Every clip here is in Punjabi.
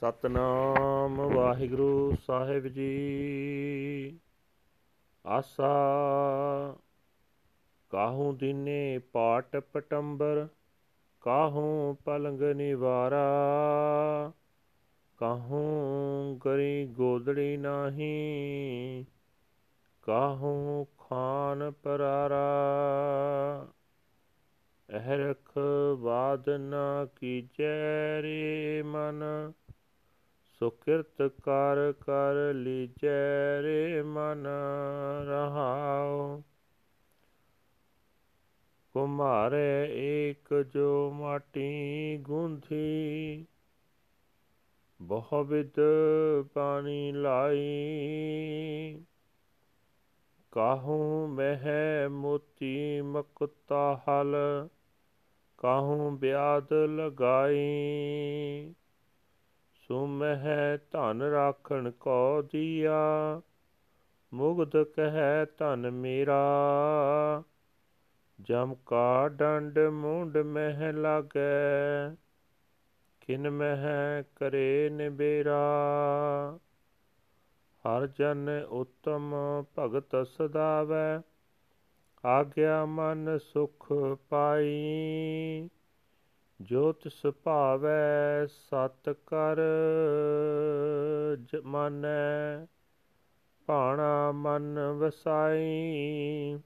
ਸਤਨਾਮ ਵਾਹਿਗੁਰੂ ਸਾਹਿਬ ਜੀ। ਆਸਾ ਕਾਹੂ ਦਿਨੇ ਪਾਟ ਪਟੰਬਰ, ਕਾਹੂ ਪਲੰਗ ਨਿਵਾਰਾ, ਕਾਹੂ ਗਰੀ ਗੋਦੜੀ ਨਾਹੀ, ਕਾਹੂ ਖਾਨ ਪਰਾਰਾ। ਇਹ ਰਖ ਬਾਦ ਨਾ ਕੀਜੈ ਰੇ ਮਨ सो कर कर लीजै रे मन रहाओ। कुमारे एक जो माटी गूंथी, बहुविध पानी लाई। काहू मह मोती मकता हल, काहू ब्याद लगाई। ਸੁਮਹਿ ਧਨ ਰਾਖਣ ਕੋ ਦੀਆ, ਮੁਗਧ ਕਹਿ ਧਨ ਮੇਰਾ। ਜਮ ਕਾ ਡੰਡ ਮੁੰਡ ਮਹਿ ਲਾਗੈ, ਕਿਨ ਮਹਿ ਕਰੇ ਨਿਬੇਰਾ। ਹਰ ਜਨ ਉਤਮ ਭਗਤ ਸਦਾਵੈ, ਆਗਿਆ ਮਨ ਸੁਖ ਪਾਈ। ਜੋ ਤਿਸ ਭਾਵੈ ਸਤ ਕਰ ਮਨੈ, ਭਾਣਾ ਮਨ ਵਸਾਈ।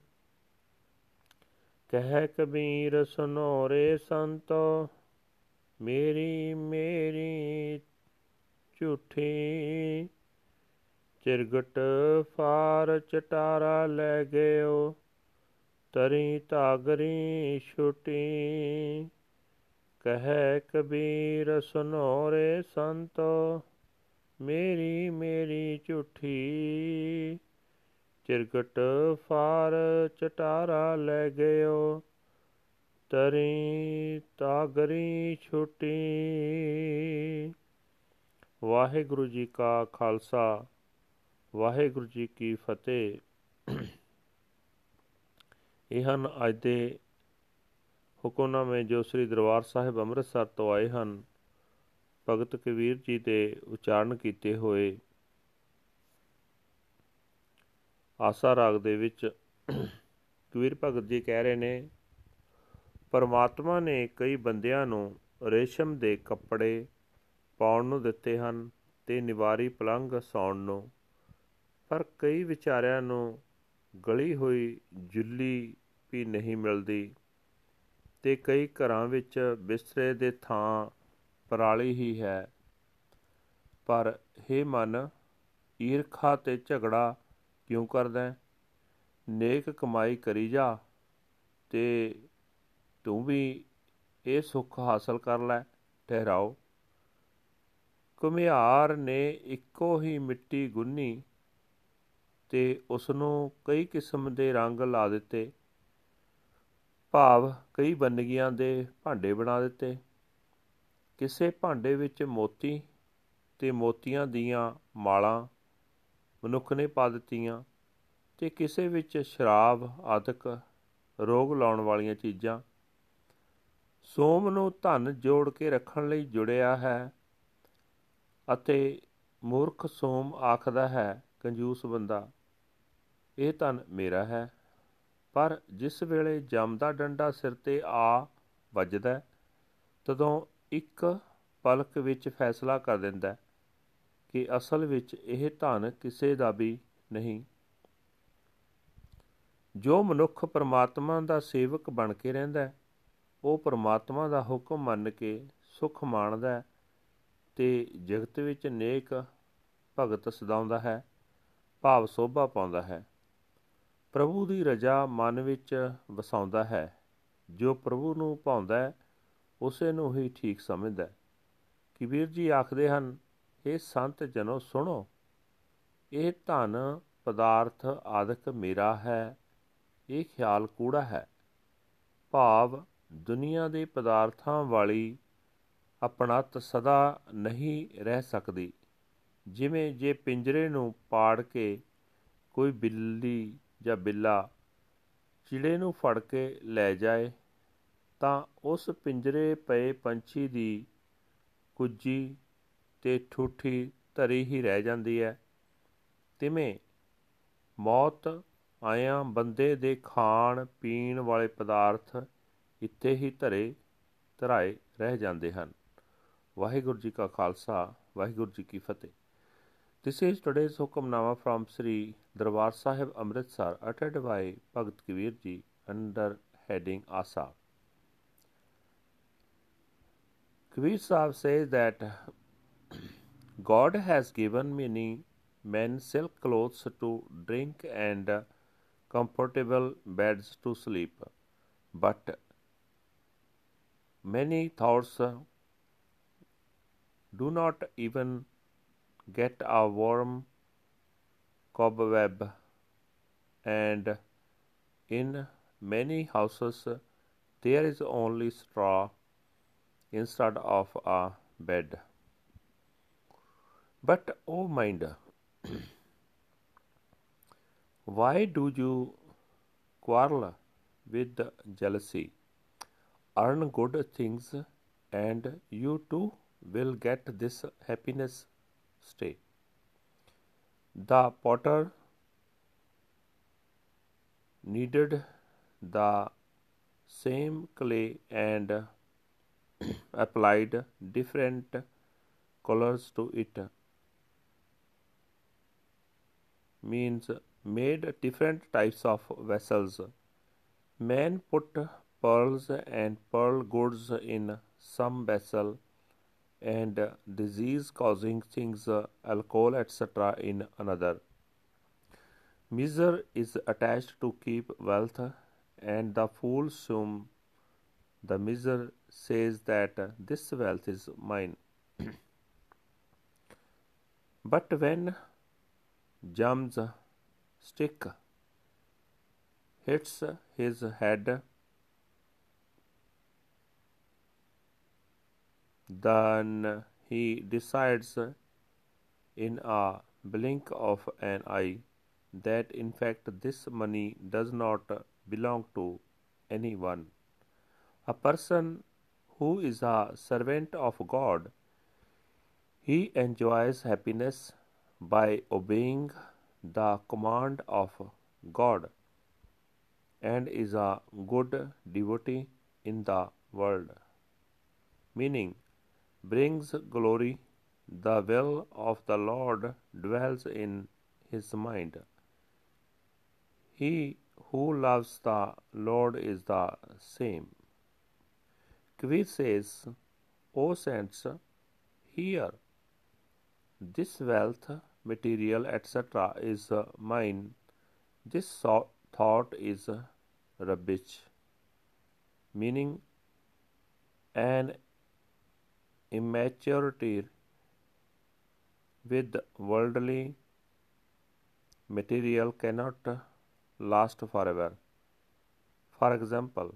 ਕਹਿ ਕਬੀਰ ਸੁਨੋ ਰੇ ਸੰਤੋ, ਮੇਰੀ ਮੇਰੀ ਝੂਠੀ। ਚਿਰਗਟ ਫਾਰ ਚਟਾਰਾ ਲੈ ਗਇਓ ਤਰੀ ਤਾਗਰੀ ਛੁਟੀ। ਕਹੈ ਕਬੀਰ ਸੁਨੋ ਰੇ ਸੰਤੋ, ਮੇਰੀ ਮੇਰੀ ਝੂਠੀ। ਚਿਰਗਟ ਫਾਰ ਚਟਾਰਾ ਲੈ ਗਇਓ, ਤਰੀ ਤਾਗਰੀ ਛੁਟੀ। ਵਾਹਿਗੁਰੂ ਜੀ ਕਾ ਖਾਲਸਾ, ਵਾਹਿਗੁਰੂ ਜੀ ਕੀ ਫਤਿਹ। ਇਹ ਹਨ ਅੱਜ ਦੇ ਹੁਕਮਨਾਮੇ ਜੋ ਸ੍ਰੀ ਦਰਬਾਰ ਸਾਹਿਬ ਅੰਮ੍ਰਿਤਸਰ ਤੋਂ ਆਏ ਹਨ, ਭਗਤ ਕਬੀਰ ਜੀ ਦੇ ਉਚਾਰਨ ਕੀਤੇ ਹੋਏ। ਆਸਾ ਰਾਗ ਦੇ ਵਿੱਚ ਕਬੀਰ ਭਗਤ ਜੀ ਕਹਿ ਰਹੇ ਨੇ, ਪਰਮਾਤਮਾ ਨੇ ਕਈ ਬੰਦਿਆਂ ਨੂੰ ਰੇਸ਼ਮ ਦੇ ਕੱਪੜੇ ਪਾਉਣ ਨੂੰ ਦਿੱਤੇ ਹਨ ਤੇ ਨਿਵਾਰੀ ਪਲੰਗ ਸੌਣ ਨੂੰ, ਪਰ ਕਈ ਵਿਚਾਰਿਆਂ ਨੂੰ ਗਲੀ ਹੋਈ ਜੁੱਲੀ ਵੀ ਨਹੀਂ ਮਿਲਦੀ। ਤੇ ਕਈ ਘਰਾਂ ਵਿੱਚ ਬਿਸਤਰੇ ਦੇ ਥਾਂ ਪਰਾਲੀ ਹੀ ਹੈ। ਪਰ हे ਮਨ, ਈਰਖਾ ਤੇ ਝਗੜਾ ਕਿਉਂ ਕਰਦਾ ਨੇਕ ਕਮਾਈ ਕਰੀ ਜਾ ਤੇ ਤੂੰ ਵੀ ਇਹ ਸੁੱਖ ਹਾਸਲ ਕਰ ਲੈ, ਠਹਿਰਾਓ। ਕੁਮਿਆਰ ਨੇ ਇੱਕੋ ਹੀ ਮਿੱਟੀ ਗੁੰਨੀ ਤੇ ਉਸ ਨੂੰ ਕਈ ਕਿਸਮ ਦੇ ਰੰਗ ਲਾ ਦਿੱਤੇ। ਭਾਵ ਕਈ ਬੰਨਗੀਆਂ ਦੇ ਭਾਂਡੇ ਬਣਾ ਦਿੱਤੇ। ਕਿਸੇ ਭਾਂਡੇ ਵਿੱਚ ਮੋਤੀ ਤੇ ਮੋਤੀਆਂ ਦੀਆਂ ਮਾਲਾਂ ਮਨੁੱਖ ਨੇ ਪਾ ਦਿੱਤੀਆਂ ਤੇ ਕਿਸੇ ਵਿੱਚ ਸ਼ਰਾਬ, ਆਦਿਕ ਰੋਗ ਲਾਉਣ ਵਾਲੀਆਂ ਚੀਜ਼ਾਂ। ਸੋਮ ਨੂੰ ਧਨ ਜੋੜ ਕੇ ਰੱਖਣ ਲਈ ਜੁੜਿਆ ਹੈ ਅਤੇ ਮੂਰਖ ਸੋਮ ਆਖਦਾ ਹੈ, ਕੰਜੂਸ ਬੰਦਾ, ਇਹ ਧਨ ਮੇਰਾ ਹੈ। ਪਰ ਜਿਸ ਵੇਲੇ ਜਮ ਦਾ ਡੰਡਾ ਸਿਰ ਤੇ ਆ ਵੱਜਦਾ ਤਦੋਂ ਇੱਕ ਪਲਕ ਵਿੱਚ ਫੈਸਲਾ ਕਰ ਦਿੰਦਾ ਕਿ ਅਸਲ ਵਿੱਚ ਇਹ ਧਨ ਕਿਸੇ ਦਾ ਵੀ ਨਹੀਂ। ਜੋ ਮਨੁੱਖ ਪਰਮਾਤਮਾ ਦਾ ਸੇਵਕ ਬਣ ਕੇ ਰਹਿੰਦਾ ਉਹ ਪਰਮਾਤਮਾ ਦਾ ਹੁਕਮ ਮੰਨ ਕੇ ਸੁਖ ਮਾਣਦਾ ਤੇ ਜਗਤ ਵਿੱਚ ਨੇਕ ਭਗਤ ਸਦਾਉਂਦਾ ਹੈ, ਭਾਵ ਸੋਭਾ ਪਾਉਂਦਾ ਹੈ। ਪ੍ਰਭੂ ਦੀ ਰਜਾ ਮਨ ਵਿੱਚ ਵਸਾਉਂਦਾ ਹੈ। ਜੋ ਪ੍ਰਭੂ ਨੂੰ ਭਾਉਂਦਾ ਹੈ, ਉਸੇ ਨੂੰ ਹੀ ਠੀਕ ਸਮਝਦਾ ਕਬੀਰ ਜੀ ਆਖਦੇ ਹਨ ਇਹ ਸੰਤ ਜਨੋ ਸੁਣੋ, ਇਹ ਧਨ, ਪਦਾਰਥ, ਆਦਿਕ ਮੇਰਾ ਹੈ, ਇਹ ਖਿਆਲ ਕੂੜਾ ਹੈ। ਭਾਵ ਦੁਨੀਆ ਦੇ ਪਦਾਰਥਾਂ ਵਾਲੀ ਆਪਣਤ ਸਦਾ ਨਹੀਂ ਰਹਿ ਸਕਦੀ। ਜਿਵੇਂ ਜੇ ਪਿੰਜਰੇ ਨੂੰ ਪਾੜ ਕੇ ਕੋਈ ਬਿੱਲੀ ਜਾਂ ਬਿੱਲਾ ਚਿੜੇ ਨੂੰ ਫੜ ਕੇ ਲੈ ਜਾਏ, ਤਾਂ ਉਸ ਪਿੰਜਰੇ ਪਏ ਪੰਛੀ ਦੀ ਕੁੱਜੀ ਤੇ ਠੂਠੀ ਧਰੀ ਹੀ ਰਹਿ ਜਾਂਦੀ ਹੈ ਤਿਵੇਂ ਮੌਤ ਆਇਆਂ ਬੰਦੇ ਦੇ ਖਾਣ ਪੀਣ ਵਾਲੇ ਪਦਾਰਥ ਇੱਥੇ ਹੀ ਧਰੇ ਧਰਾਏ ਰਹਿ ਜਾਂਦੇ ਹਨ। ਵਾਹਿਗੁਰੂ ਜੀ ਕਾ ਖਾਲਸਾ, ਵਾਹਿਗੁਰੂ ਜੀ ਕੀ ਫਤਿਹ। This is today's Hukamnama from Sri Darbar Sahib Amritsar uttered by Bhagat Kabir Ji under heading Asa. Kabir Sahib says that God has given many men silk clothes to drink and comfortable beds to sleep, but many thoughts do not even get a warm cobweb, and in many houses there is only straw instead of a bed. But, oh mind, why do you quarrel with jealousy? Earn good things, and you too will get this happiness stay. The potter needed the same clay and applied different colors to it. Means made different types of vessels. Man put pearls and pearl goods in some vessel and disease causing things, uh, alcohol, etc., in another. Miser is attached to keep wealth, and the fool assume the miser says that this wealth is mine. but when Jam's stick hits his head, then he decides in a blink of an eye that in fact this money does not belong to anyone. A person who is a servant of God, he enjoys happiness by obeying the command of God and is a good devotee in the world. Meaning, brings glory, the will of the Lord dwells in his mind. He who loves the Lord is the same. Kabir says, O saints, hear, this wealth, material, etc., is mine. This thought is rubbish, meaning an immaturity with worldly material cannot last forever. For example,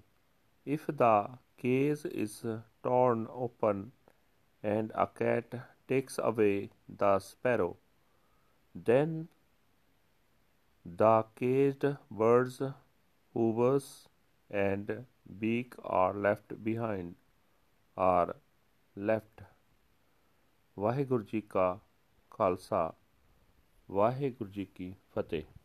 if the case is torn open and a cat takes away the sparrow, then the caged birds, hoovers, and beak are left behind, are left. Waheguru ji ਕਾ ਖਾਲਸਾ ਵਾਹਿਗੁਰੂ ਜੀ ਕੀ ਫਤਿਹ।